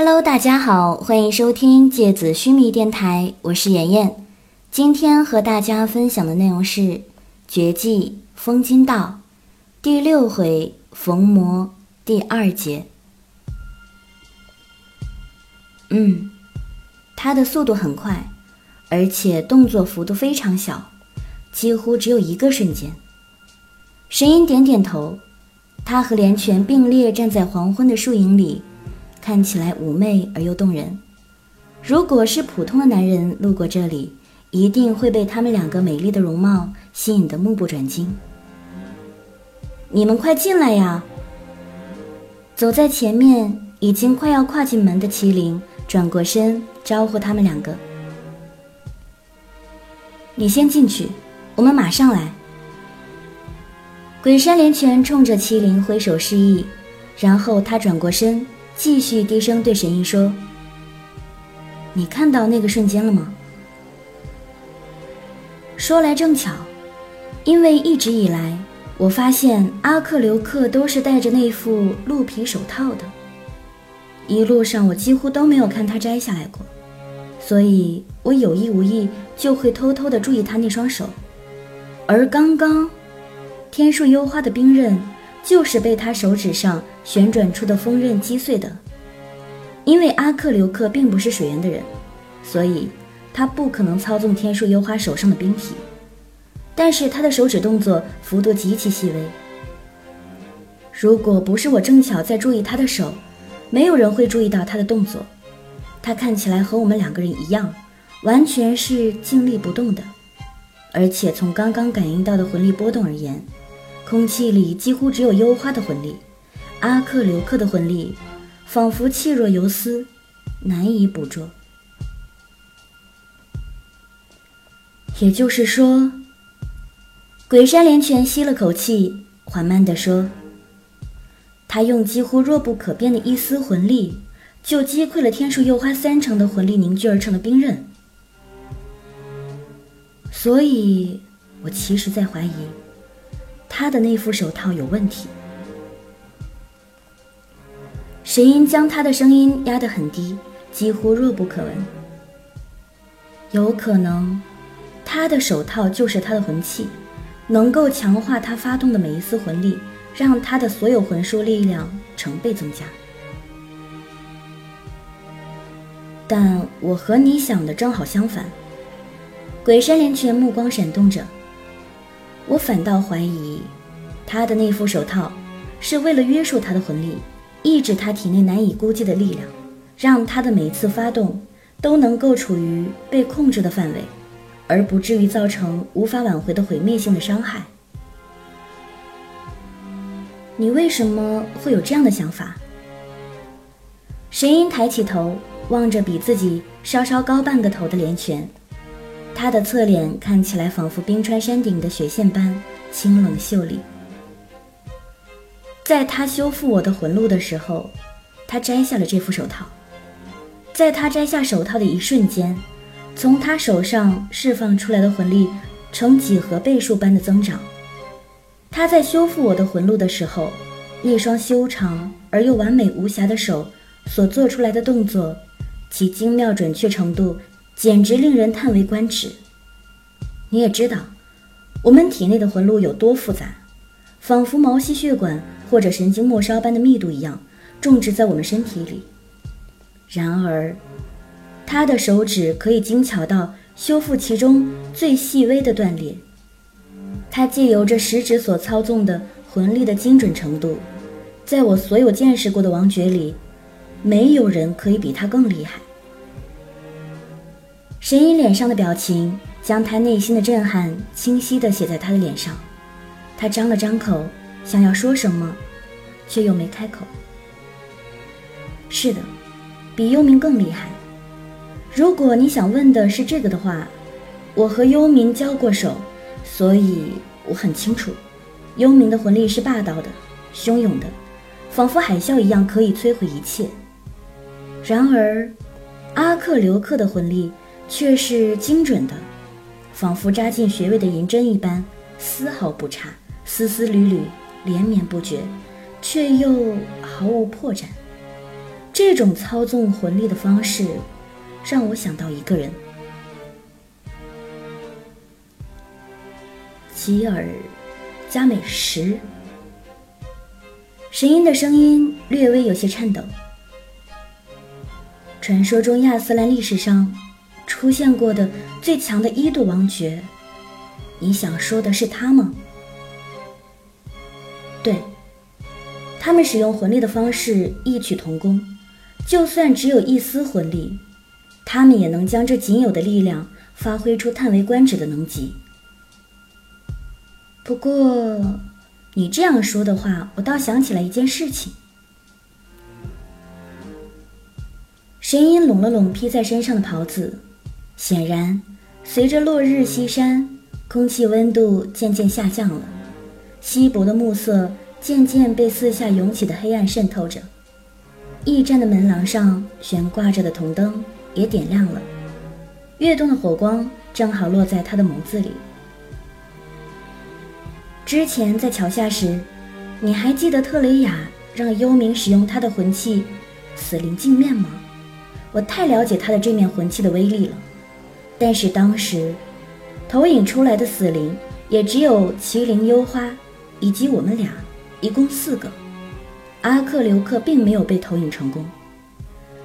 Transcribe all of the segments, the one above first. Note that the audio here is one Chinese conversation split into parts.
Hello，大家好，欢迎收听芥子须弥电台，我是妍妍。今天和大家分享的内容是《绝技风金道》第六回逢魔第二节。嗯，他的速度很快，而且动作幅度非常小，几乎只有一个瞬间。神音点点头，他和连泉并列站在黄昏的树影里。看起来妩媚而又动人。如果是普通的男人路过这里，一定会被他们两个美丽的容貌吸引得目不转睛。你们快进来呀！走在前面，已经快要跨进门的麒麟转过身招呼他们两个：“你先进去，我们马上来。”鬼山连拳冲着麒麟挥手示意，然后他转过身。继续低声对神医说：“你看到那个瞬间了吗？”说来正巧，因为一直以来我发现阿克留克都是戴着那副鹿皮手套的，一路上我几乎都没有看他摘下来过，所以我有意无意就会偷偷的注意他那双手，而刚刚天树幽花的冰刃。就是被他手指上旋转出的锋刃击碎的。因为阿克留克并不是水源的人，所以他不可能操纵天树幽花手上的冰体。但是他的手指动作幅度极其细微。如果不是我正巧在注意他的手，没有人会注意到他的动作。他看起来和我们两个人一样，完全是静立不动的。而且从刚刚感应到的魂力波动而言。空气里几乎只有幽花的魂力，阿克留克的魂力仿佛气若游丝，难以捕捉。也就是说，鬼山连泉吸了口气，缓慢地说：“他用几乎弱不可辨的一丝魂力，就击溃了天树幽花三成的魂力凝聚而成的冰刃。所以，我其实在怀疑。”他的那副手套有问题。神音将他的声音压得很低，几乎弱不可闻。有可能，他的手套就是他的魂器，能够强化他发动的每一丝魂力，让他的所有魂术力量成倍增加。但我和你想的正好相反。鬼山连泉目光闪动着。我反倒怀疑，他的那副手套是为了约束他的魂力，抑制他体内难以估计的力量，让他的每一次发动都能够处于被控制的范围，而不至于造成无法挽回的毁灭性的伤害。你为什么会有这样的想法？神音抬起头，望着比自己稍稍高半个头的连泉。他的侧脸看起来仿佛冰川山顶的雪线般清冷秀丽。在他修复我的魂路的时候，他摘下了这副手套。在他摘下手套的一瞬间，从他手上释放出来的魂力呈几何倍数般的增长。他在修复我的魂路的时候，那双修长而又完美无瑕的手所做出来的动作，其精妙准确程度。简直令人叹为观止。你也知道，我们体内的魂路有多复杂，仿佛毛细血管或者神经末梢般的密度一样种植在我们身体里。然而，他的手指可以精巧到修复其中最细微的断裂。他借由着食指所操纵的魂力的精准程度，在我所有见识过的王爵里，没有人可以比他更厉害。神医脸上的表情，将他内心的震撼清晰地写在他的脸上。他张了张口，想要说什么，却又没开口。是的，比幽冥更厉害。如果你想问的是这个的话，我和幽冥交过手，所以我很清楚，幽冥的魂力是霸道的、汹涌的，仿佛海啸一样可以摧毁一切。然而，阿克留克的魂力。却是精准的，仿佛扎进穴位的银针一般，丝毫不差，丝丝缕缕，连绵不绝，却又毫无破绽。这种操纵魂力的方式，让我想到一个人——吉尔加美什。神鹰的声音略微有些颤抖。传说中亚斯兰历史上出现过的最强的一度王爵，你想说的是他吗？对，他们使用魂力的方式异曲同工，就算只有一丝魂力，他们也能将这仅有的力量发挥出叹为观止的能级。不过，你这样说的话，我倒想起来一件事情。神鹰拢了拢披在身上的袍子，显然，随着落日西山，空气温度渐渐下降了。稀薄的暮色渐渐被四下涌起的黑暗渗透着，驿站的门廊上悬挂着的铜灯也点亮了，跃动的火光正好落在他的眸子里。之前在桥下时，你还记得特雷雅让幽冥使用他的魂器死灵镜面吗？我太了解他的这面魂器的威力了，但是当时投影出来的死灵也只有麒麟幽花。以及我们俩，一共四个。阿克留克并没有被投影成功。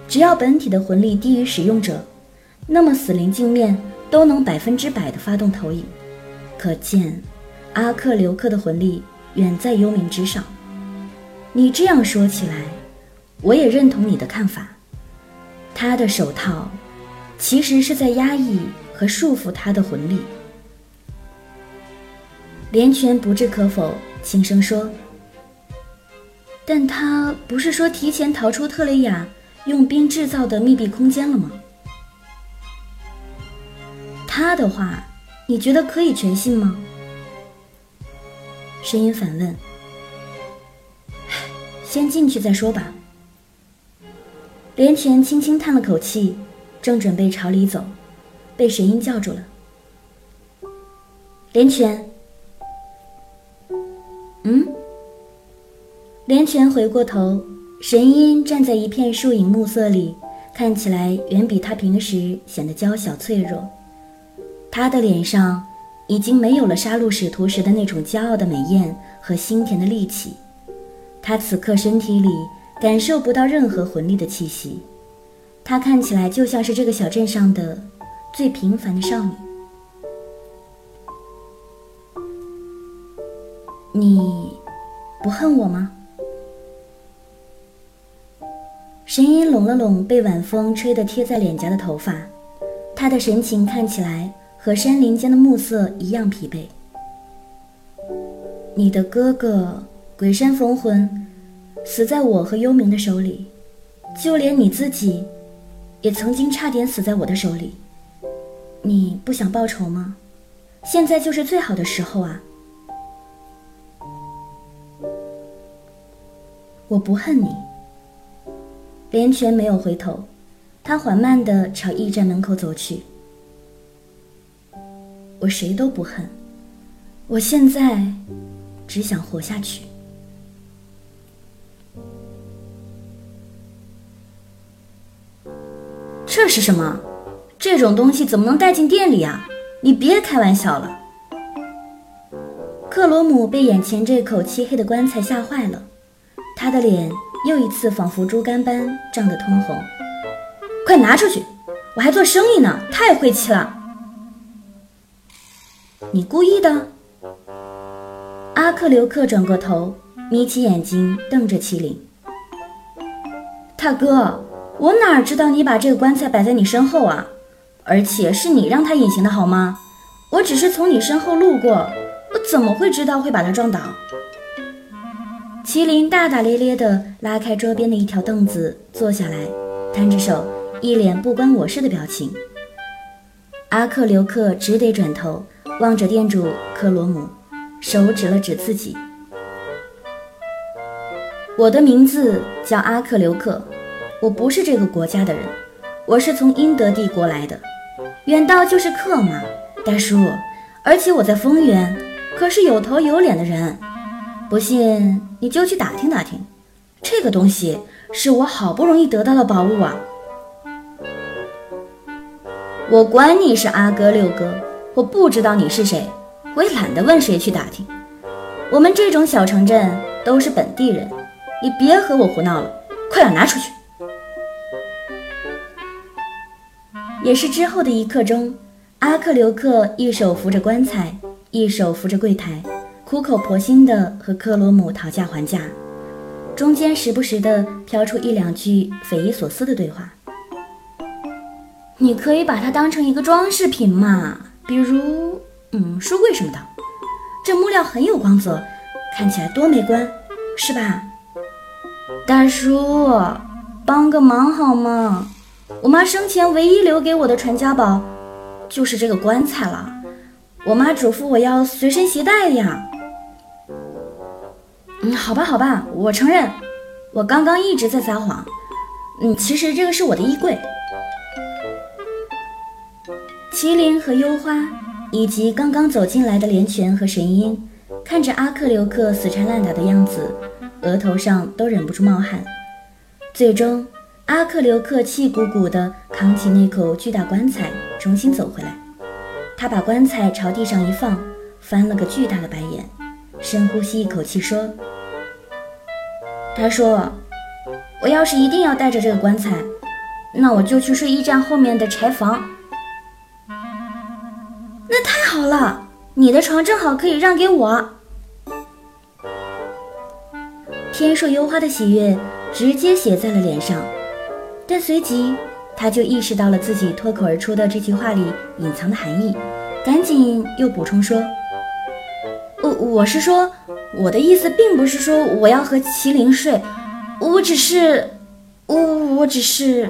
只要本体的魂力低于使用者，那么死灵镜面都能百分之百的发动投影。可见，阿克留克的魂力远在幽冥之上。你这样说起来，我也认同你的看法。他的手套，其实是在压抑和束缚他的魂力。连泉不置可否，轻声说：“但他不是说提前逃出特雷雅用冰制造的密闭空间了吗？他的话，你觉得可以全信吗？”声音反问：“先进去再说吧。”连泉轻轻叹了口气，正准备朝里走，被神音叫住了。连泉。嗯，连泉回过头，神鹰站在一片树影暮色里，看起来远比他平时显得娇小脆弱。他的脸上已经没有了杀戮使徒时的那种骄傲的美艳和心田的戾气，他此刻身体里感受不到任何魂力的气息，他看起来就像是这个小镇上的最平凡的少女。你不恨我吗？神医拢了拢被晚风吹得贴在脸颊的头发，他的神情看起来和山林间的暮色一样疲惫。你的哥哥鬼山逢魂死在我和幽冥的手里，就连你自己也曾经差点死在我的手里。你不想报仇吗？现在就是最好的时候啊！我不恨你。连泉没有回头，他缓慢地朝驿站门口走去。我谁都不恨，我现在只想活下去。这是什么？这种东西怎么能带进店里啊？你别开玩笑了。克罗姆被眼前这口漆黑的棺材吓坏了。他的脸又一次仿佛猪肝般涨得通红，快拿出去！我还做生意呢，太晦气了！你故意的？阿克留克转过头，眯起眼睛瞪着麒麟。大哥，我哪知道你把这个棺材摆在你身后啊？而且是你让他隐形的好吗？我只是从你身后路过，我怎么会知道会把他撞倒？麒麟大大咧咧地拉开桌边的一条凳子，坐下来，摊着手，一脸不关我事的表情。阿克留克只得转头望着店主克罗姆，手指了指自己：“我的名字叫阿克留克，我不是这个国家的人，我是从英德帝国来的，远道就是客嘛，大叔。而且我在丰原，可是有头有脸的人。”不信，你就去打听打听，这个东西是我好不容易得到的宝物啊！我管你是阿哥六哥，我不知道你是谁，我也懒得问谁去打听。我们这种小城镇都是本地人，你别和我胡闹了，快点拿出去！也是之后的一刻钟，阿克留克一手扶着棺材，一手扶着柜台，苦口婆心地和克罗姆讨价还价，中间时不时地飘出一两句匪夷所思的对话。你可以把它当成一个装饰品嘛，比如，嗯，书柜什么的。这木料很有光泽，看起来多美观，是吧？大叔，帮个忙好吗？我妈生前唯一留给我的传家宝，就是这个棺材了。我妈嘱咐我要随身携带的呀。嗯，好吧，好吧，我承认，我刚刚一直在撒谎。嗯，其实这个是我的衣柜。麒麟和幽花，以及刚刚走进来的连泉和神鹰，看着阿克留克死缠烂打的样子，额头上都忍不住冒汗。最终，阿克留克气鼓鼓地扛起那口巨大棺材，重新走回来。他把棺材朝地上一放，翻了个巨大的白眼，深呼吸一口气说：“他说，我要是一定要带着这个棺材，那我就去睡驿站后面的柴房。”那太好了，你的床正好可以让给我。天硕幽花的喜悦直接写在了脸上，但随即他就意识到了自己脱口而出的这句话里隐藏的含义，赶紧又补充说：“我我是说，我的意思并不是说我要和麒麟睡，我只是，我我只是。”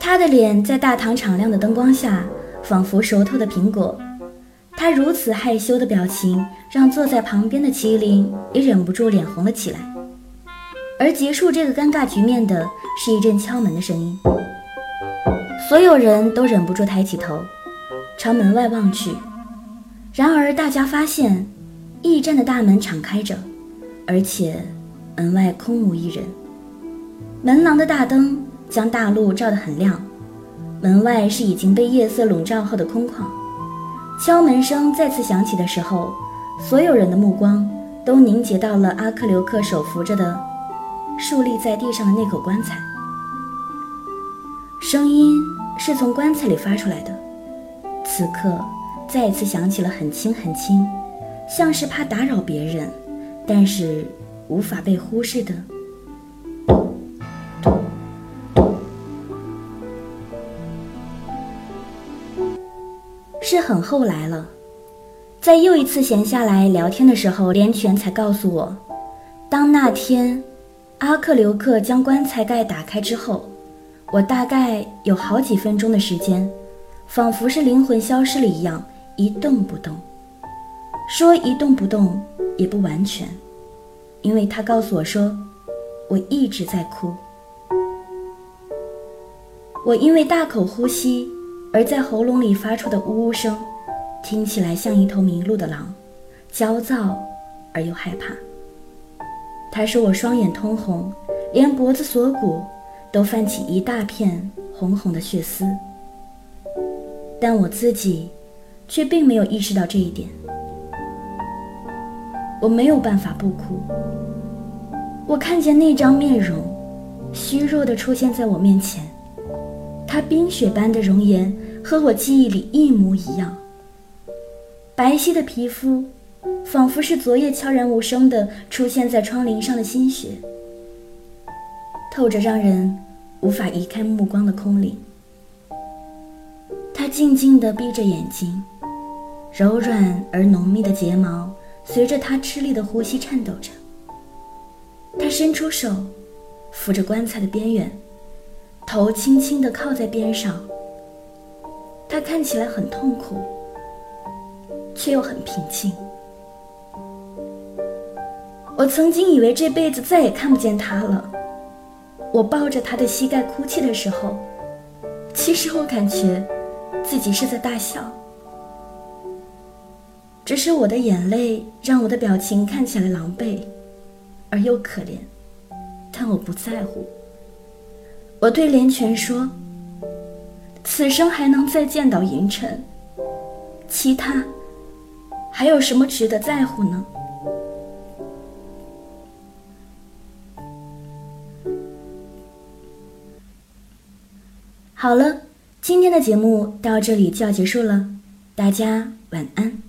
他的脸在大堂敞亮的灯光下，仿佛熟透的苹果。他如此害羞的表情，让坐在旁边的麒麟也忍不住脸红了起来。而结束这个尴尬局面的是一阵敲门的声音，所有人都忍不住抬起头，朝门外望去。然而大家发现，驿站的大门敞开着，而且门外空无一人。门廊的大灯。将大路照得很亮，门外是已经被夜色笼罩后的空旷。敲门声再次响起的时候，所有人的目光都凝结到了阿克留克手扶着的、竖立在地上的那口棺材。声音是从棺材里发出来的，此刻再一次响起了很轻很轻，像是怕打扰别人，但是无法被忽视的。是很后来了，在又一次闲下来聊天的时候，连泉才告诉我，当那天阿克留克将棺材盖打开之后，我大概有好几分钟的时间，仿佛是灵魂消失了一样，一动不动。说一动不动也不完全，因为他告诉我说，我一直在哭，我因为大口呼吸。而在喉咙里发出的呜呜声，听起来像一头迷路的狼，焦躁而又害怕。他说我双眼通红，连脖子锁骨都泛起一大片红红的血丝，但我自己却并没有意识到这一点。我没有办法不哭。我看见那张面容，虚弱地出现在我面前，他冰雪般的容颜。和我记忆里一模一样，白皙的皮肤，仿佛是昨夜悄然无声的出现在窗棂上的新雪，透着让人无法移开目光的空灵。他静静地闭着眼睛，柔软而浓密的睫毛随着他吃力的呼吸颤抖着。他伸出手，扶着棺材的边缘，头轻轻地靠在边上。他看起来很痛苦，却又很平静。我曾经以为这辈子再也看不见他了。我抱着他的膝盖哭泣的时候，其实我感觉自己是在大笑，只是我的眼泪让我的表情看起来狼狈，而又可怜，但我不在乎。我对连泉说：“此生还能再见到银尘，其他还有什么值得在乎呢？”好了，今天的节目到这里就要结束了，大家晚安。